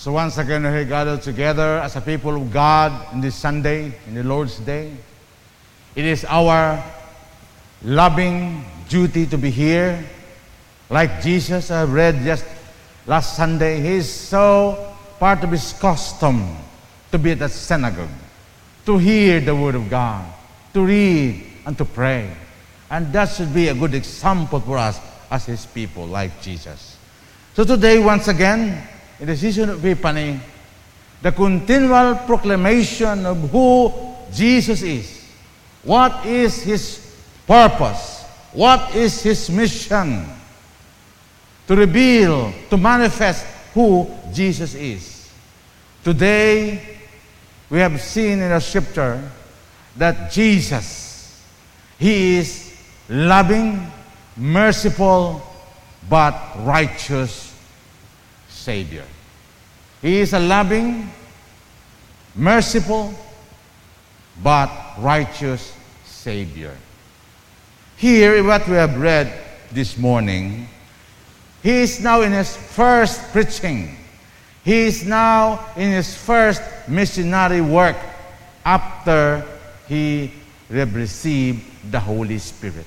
So once again, we're gathered together as a people of God in this Sunday, in the Lord's Day. It is our loving duty to be here. Like Jesus, I read just last Sunday, he is so part of his custom to be at the synagogue, to hear the word of God, to read and to pray. And that should be a good example for us as his people, like Jesus. So today, once again, in the season of Epiphany, the continual proclamation of who Jesus is. What is his purpose? What is his mission? To reveal, to manifest who Jesus is. Today, we have seen in the scripture that Jesus, he is loving, merciful, but righteous Savior. He is a loving, merciful, but righteous Savior. Here, what we have read this morning, he is now in his first preaching. He is now in his first missionary work after he received the Holy Spirit.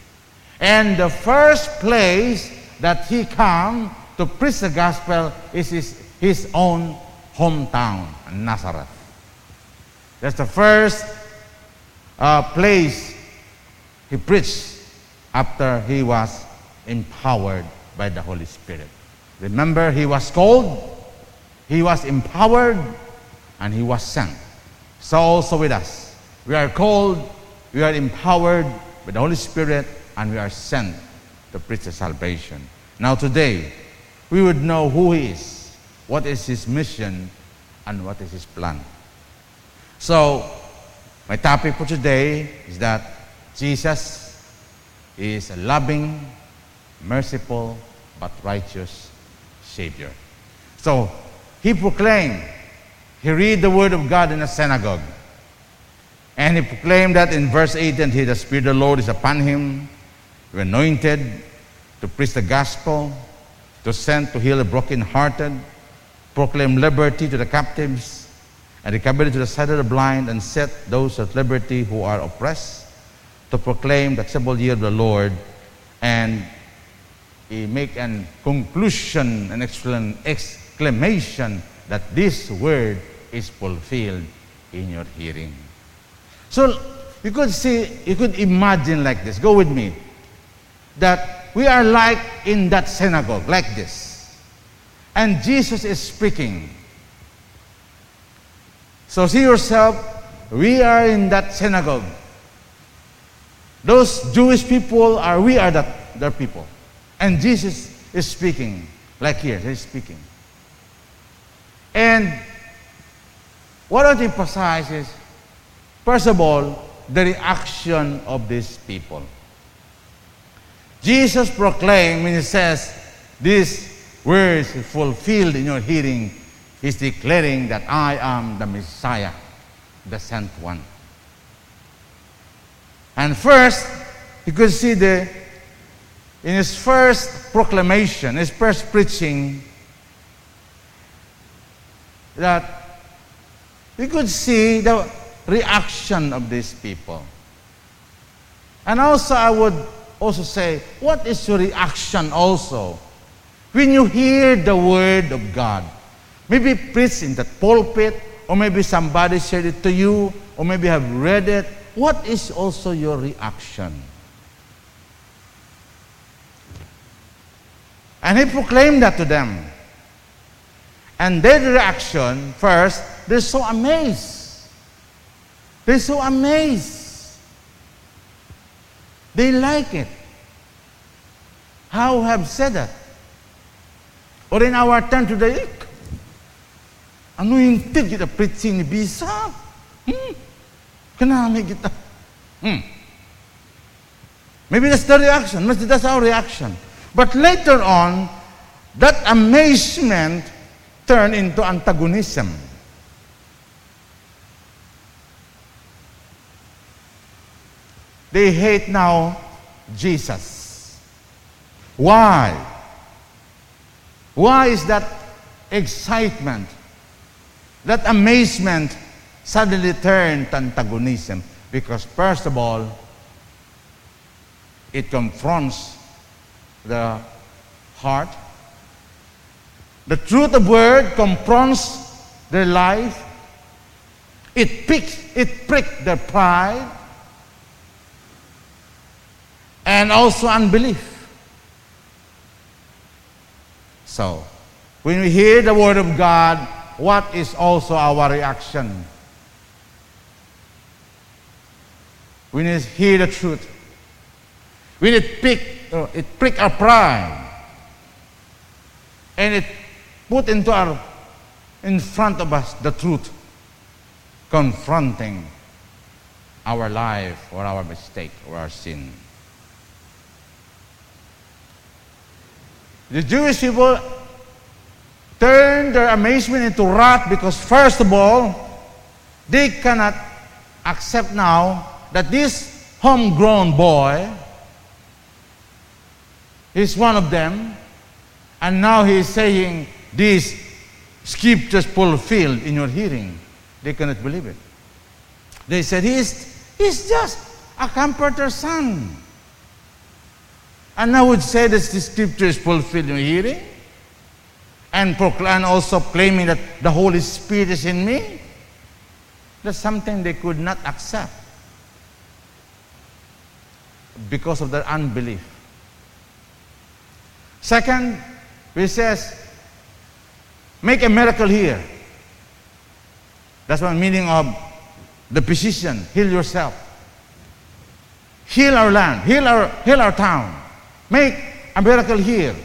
And the first place that he come to preach the gospel is his, his own hometown, Nazareth. That's the first uh, place he preached after he was empowered by the Holy Spirit. Remember, he was called, he was empowered, and he was sent. So also with us. We are called, we are empowered by the Holy Spirit, and we are sent to preach the salvation. Now today, we would know who he is, what is his mission, and what is his plan. So, my topic for today is that Jesus is a loving, merciful, but righteous Savior. So, he proclaimed, he read the word of God in a synagogue. And he proclaimed that in verse 8, and he, the Spirit of the Lord is upon him, anointed to preach the gospel, to send to heal the brokenhearted, proclaim liberty to the captives, and recovery to the sight of the blind, and set those at liberty who are oppressed, to proclaim the acceptable year of the Lord, and he make an conclusion, an excellent exclamation that this word is fulfilled in your hearing. So you could see, you could imagine like this. Go with me. That we are like in that synagogue, like this. And Jesus is speaking. So see yourself, we are in that synagogue. Those Jewish people are, we are that, their people. And Jesus is speaking, like here, he's speaking. And what I want to emphasize is, first of all, the reaction of these people. Jesus proclaimed when he says, These words fulfilled in your hearing, he's declaring that I am the Messiah, the sent one. And first, you could see the in his first proclamation, his first preaching, that you could see the reaction of these people. And also, I would also say, what is your reaction also when you hear the word of God? Maybe preached in the pulpit, or maybe somebody said it to you, or maybe have read it. What is also your reaction? And he proclaimed that to them. And their reaction, first, they're so amazed. They're so amazed. They like it. How have said that? Or in our turn today, yung tig kita preaching Bisa? Hmm? Kanami kita. Hmm. Maybe that's the reaction. Maybe that's our reaction. But later on, that amazement turned into antagonism. They hate now Jesus. Why? Why is that excitement? that amazement suddenly turned to antagonism because, first of all, it confronts the heart. The truth of word confronts their life. It picks, it pricked their pride and also unbelief. So, when we hear the word of God, what is also our reaction? We need to hear the truth. We need to pick, uh, it prick our pride. And it put into our, in front of us the truth, confronting our life or our mistake or our sin. The Jewish people turned their amazement into wrath because, first of all, they cannot accept now that this homegrown boy is one of them, and now he is saying these scriptures fulfilled in your hearing. They cannot believe it. They said, He's, he's just a comforter's son. And I would say that the scripture is fulfilled in hearing and, proclaim, also claiming that the Holy Spirit is in me. That's something they could not accept because of their unbelief. Second, he says, make a miracle here. That's what meaning of the position. Heal yourself. Heal our land. Heal our, heal our town. Make a miracle here.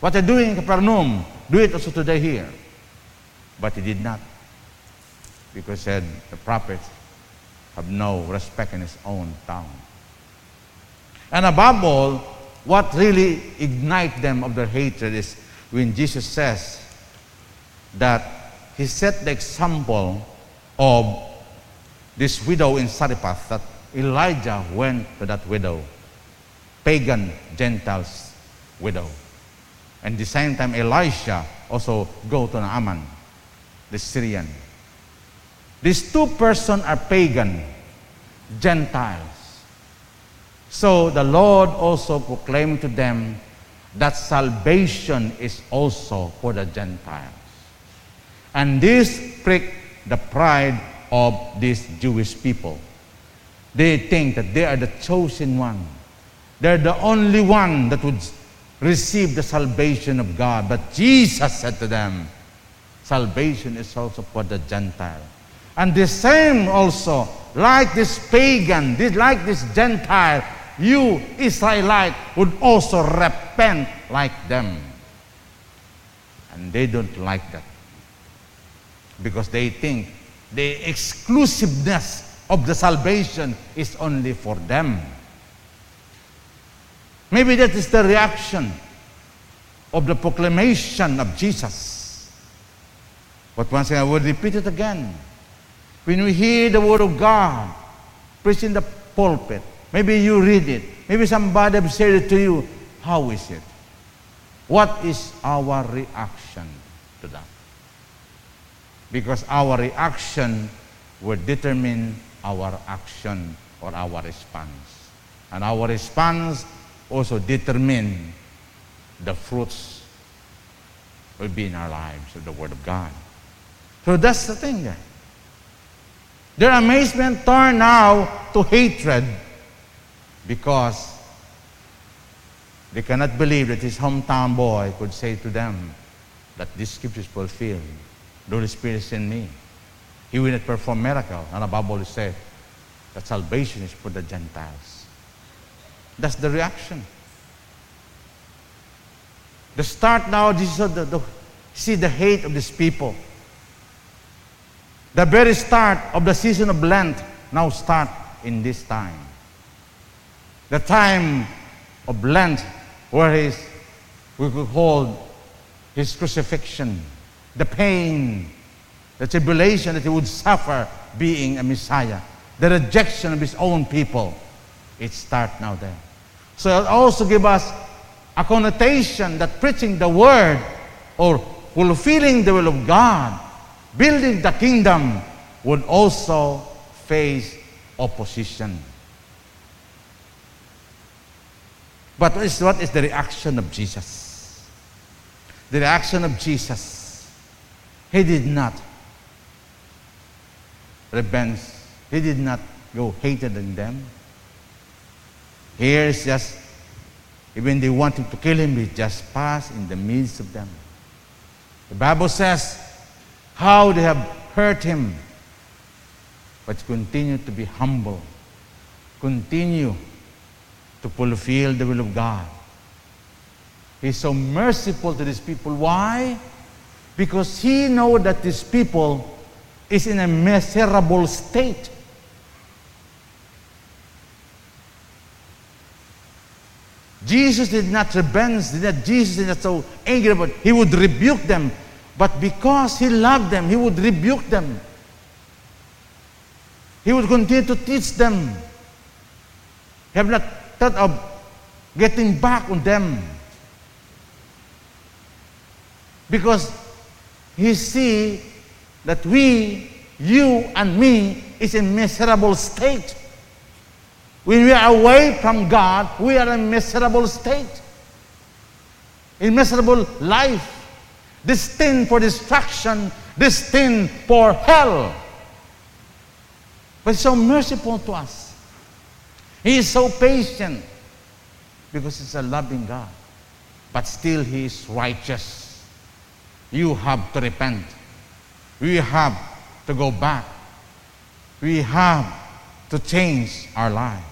What they're doing in Capernaum, do it also today here. But he did not. Because he said the prophets have no respect in his own town. And above all, what really ignite them of their hatred is when Jesus says that he set the example of this widow in Zarephath that Elijah went to that widow, pagan Gentiles widow. And the same time Elisha also go to Naaman, the Syrian. These two persons are pagan, Gentiles. So the Lord also proclaimed to them that salvation is also for the Gentiles. And this pricked the pride of these Jewish people. They think that they are the chosen one. They're the only one that would receive the salvation of God. But Jesus said to them, salvation is also for the Gentile. And the same also, like this pagan, like this Gentile, you, Israelite, would also repent like them. And they don't like that. Because they think the exclusiveness of the salvation is only for them. Maybe that is the reaction of the proclamation of Jesus. But once again, I will repeat it again. When we hear the word of God preached in the pulpit, Maybe you read it. Maybe somebody has said it to you. How is it? What is our reaction to that? Because our reaction will determine our action or our response. And our response also determine the fruits will be in our lives of the Word of God. So that's the thing. Their amazement turned now to hatred because they cannot believe that his hometown boy could say to them that this scripture is fulfilled. The Holy Spirit is in me. He will not perform miracle. And the Bible said that salvation is for the Gentiles. That's the reaction. The start now, this is the, the, see the hate of these people. The very start of the season of Lent now start in this time the time of Lent, where his, we could hold his crucifixion, the pain, the tribulation that he would suffer being a Messiah, the rejection of his own people. It starts now then. So it also give us a connotation that preaching the word or fulfilling the will of God building the kingdom would also face opposition. But what is, what is the reaction of Jesus? The reaction of Jesus, he did not revenge. He did not go hated in them. Here is just, even they wanted to kill him, he just passed in the midst of them. The Bible says how they have hurt him, but continue to be humble. Continue to fulfill the will of God. He's so merciful to these people. Why? Because he knows that these people is in a miserable state. Jesus did not revenge, did not, Jesus did not so angry, but he would rebuke them. But because he loved them, he would rebuke them. He would continue to teach them. He have not thought of getting back on them. Because he see that we, you and me, is in miserable state. When we are away from God, we are in a miserable state. In miserable life. Destined for destruction, destined for hell. But He's so merciful to us. He is so patient because He's a loving God. But still He is righteous. You have to repent. We have to go back. We have to change our lives.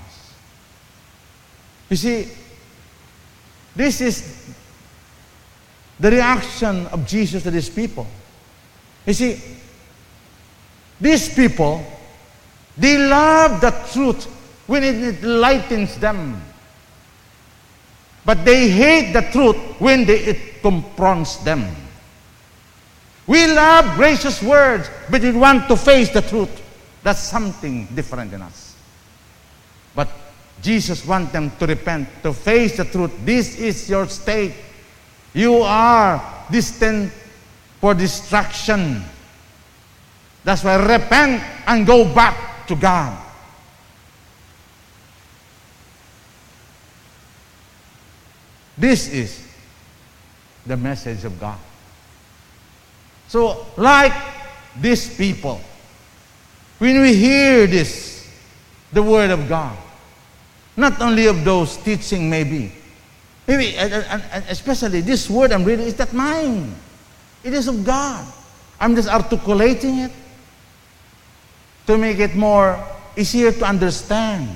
You see, this is the reaction of Jesus to these people. You see, these people, they love the truth when it enlightens them. But they hate the truth when they, it confronts them. We love gracious words, but we want to face the truth. That's something different in us. Jesus wants them to repent, to face the truth. This is your state. You are destined for destruction. That's why repent and go back to God. This is the message of God. So, like these people, when we hear this, the Word of God, not only of those teaching, maybe, maybe, especially this word I'm reading is not mine. It is of God. I'm just articulating it to make it more easier to understand.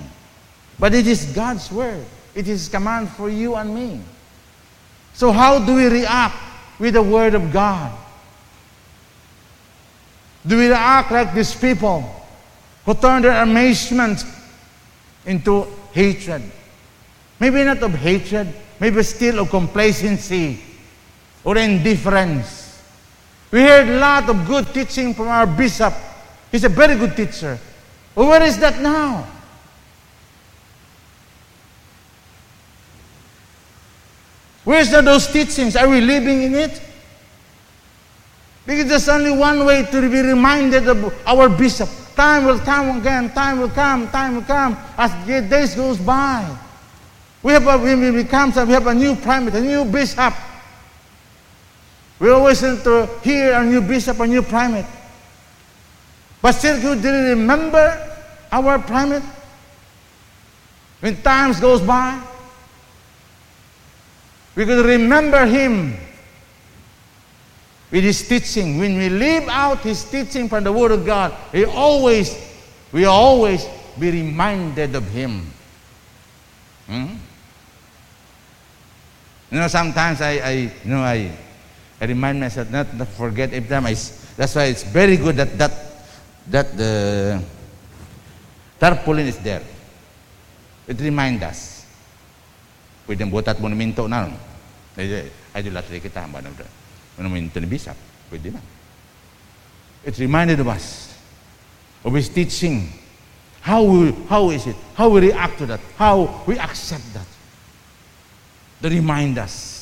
But it is God's word. It is command for you and me. So how do we react with the word of God? Do we act like these people who turn their amazement into hatred? Maybe not of hatred, maybe still of complacency or indifference. We heard a lot of good teaching from our bishop. He's a very good teacher. Where is that now? Where's those teachings? Are we living in it? Because there's only one way to be reminded of our bishop. Time will come again, time will come, time will come as the days goes by. We have a, when we become, we have a new primate, a new bishop. We always need to hear a new bishop, a new primate. But still, you didn't remember our primate? When times goes by, we could remember him with his teaching. When we live out his teaching from the Word of God, we always, we always be reminded of him. Hmm? You know, sometimes I, I you know, I, I remind myself not to forget every time. I, that's why it's very good that that that the tarpaulin is there. It reminds us. Pwede butat monumento na. Idolatry kita. Ba na monumento ni Bishop. Pwede na. It reminded of us of his teaching. How, we, how is it? How we react to that? How we accept that? To remind us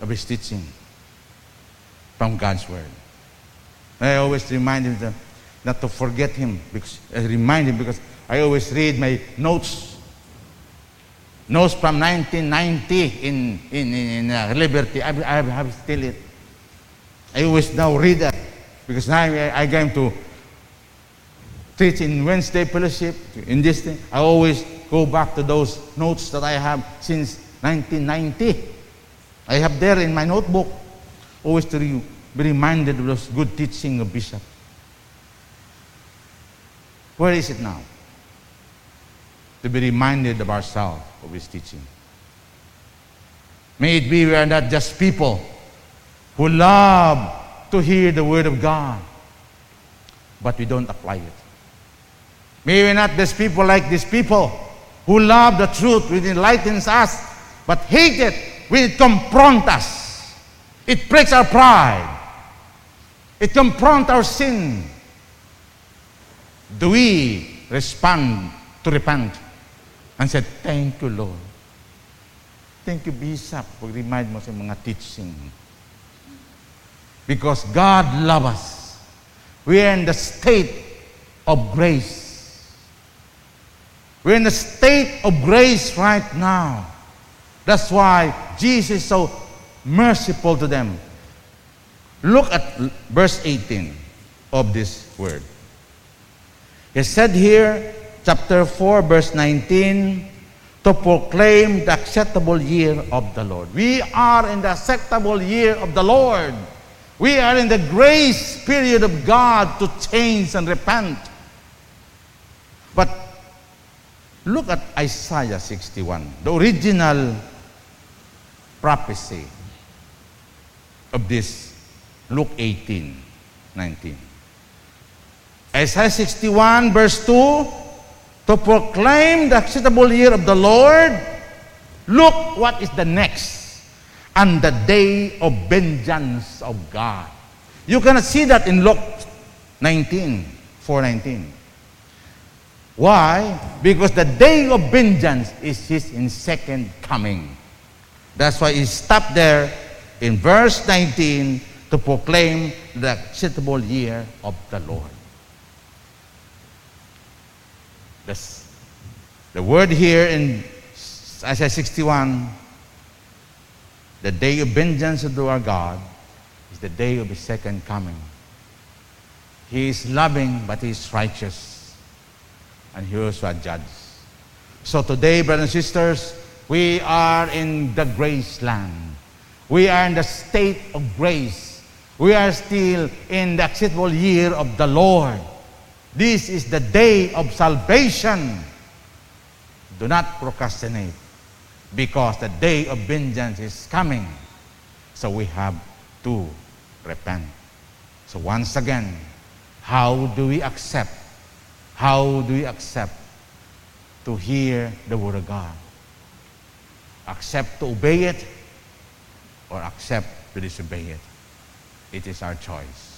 of his teaching from God's Word. I always remind him not to forget him because I remind him because I always read my notes. Notes from 1990 in, in, in uh, Liberty. I, I have still it. I always now read that because now I, I going to teach in Wednesday fellowship, in this thing. I always go back to those notes that I have since 1990. I have there in my notebook, always to be reminded of those good teaching of Bishop. Where is it now? To be reminded of ourselves of his teaching. May it be we are not just people who love to hear the word of God, but we don't apply it. May we not just people like these people who love the truth, which enlightens us, but hate it when it confronts us. It breaks our pride. It confronts our sin do we respond to repent and said, Thank you, Lord. Thank you, Bishop, pag-remind mo sa mga teaching. Because God loves us. We are in the state of grace. We're in the state of grace right now. That's why Jesus is so merciful to them. Look at verse 18 of this word. He said here, chapter 4, verse 19, to proclaim the acceptable year of the Lord. We are in the acceptable year of the Lord. We are in the grace period of God to change and repent. But look at Isaiah 61, the original prophecy of this Luke 18, 19. Isaiah 61 verse 2, to proclaim the acceptable year of the Lord, look what is the next, and the day of vengeance of God. You cannot see that in Luke 19, 419. Why? Because the day of vengeance is his in second coming. That's why he stopped there in verse 19 to proclaim the acceptable year of the Lord. The, the word here in Isaiah 61, the day of vengeance of our God is the day of his second coming. He is loving, but he is righteous. And he also judge. So today, brothers and sisters, we are in the grace land. We are in the state of grace. We are still in the acceptable year of the Lord. This is the day of salvation. Do not procrastinate because the day of vengeance is coming. So we have to repent. So once again, how do we accept? How do we accept to hear the Word of God? Accept to obey it or accept to disobey it? It is our choice.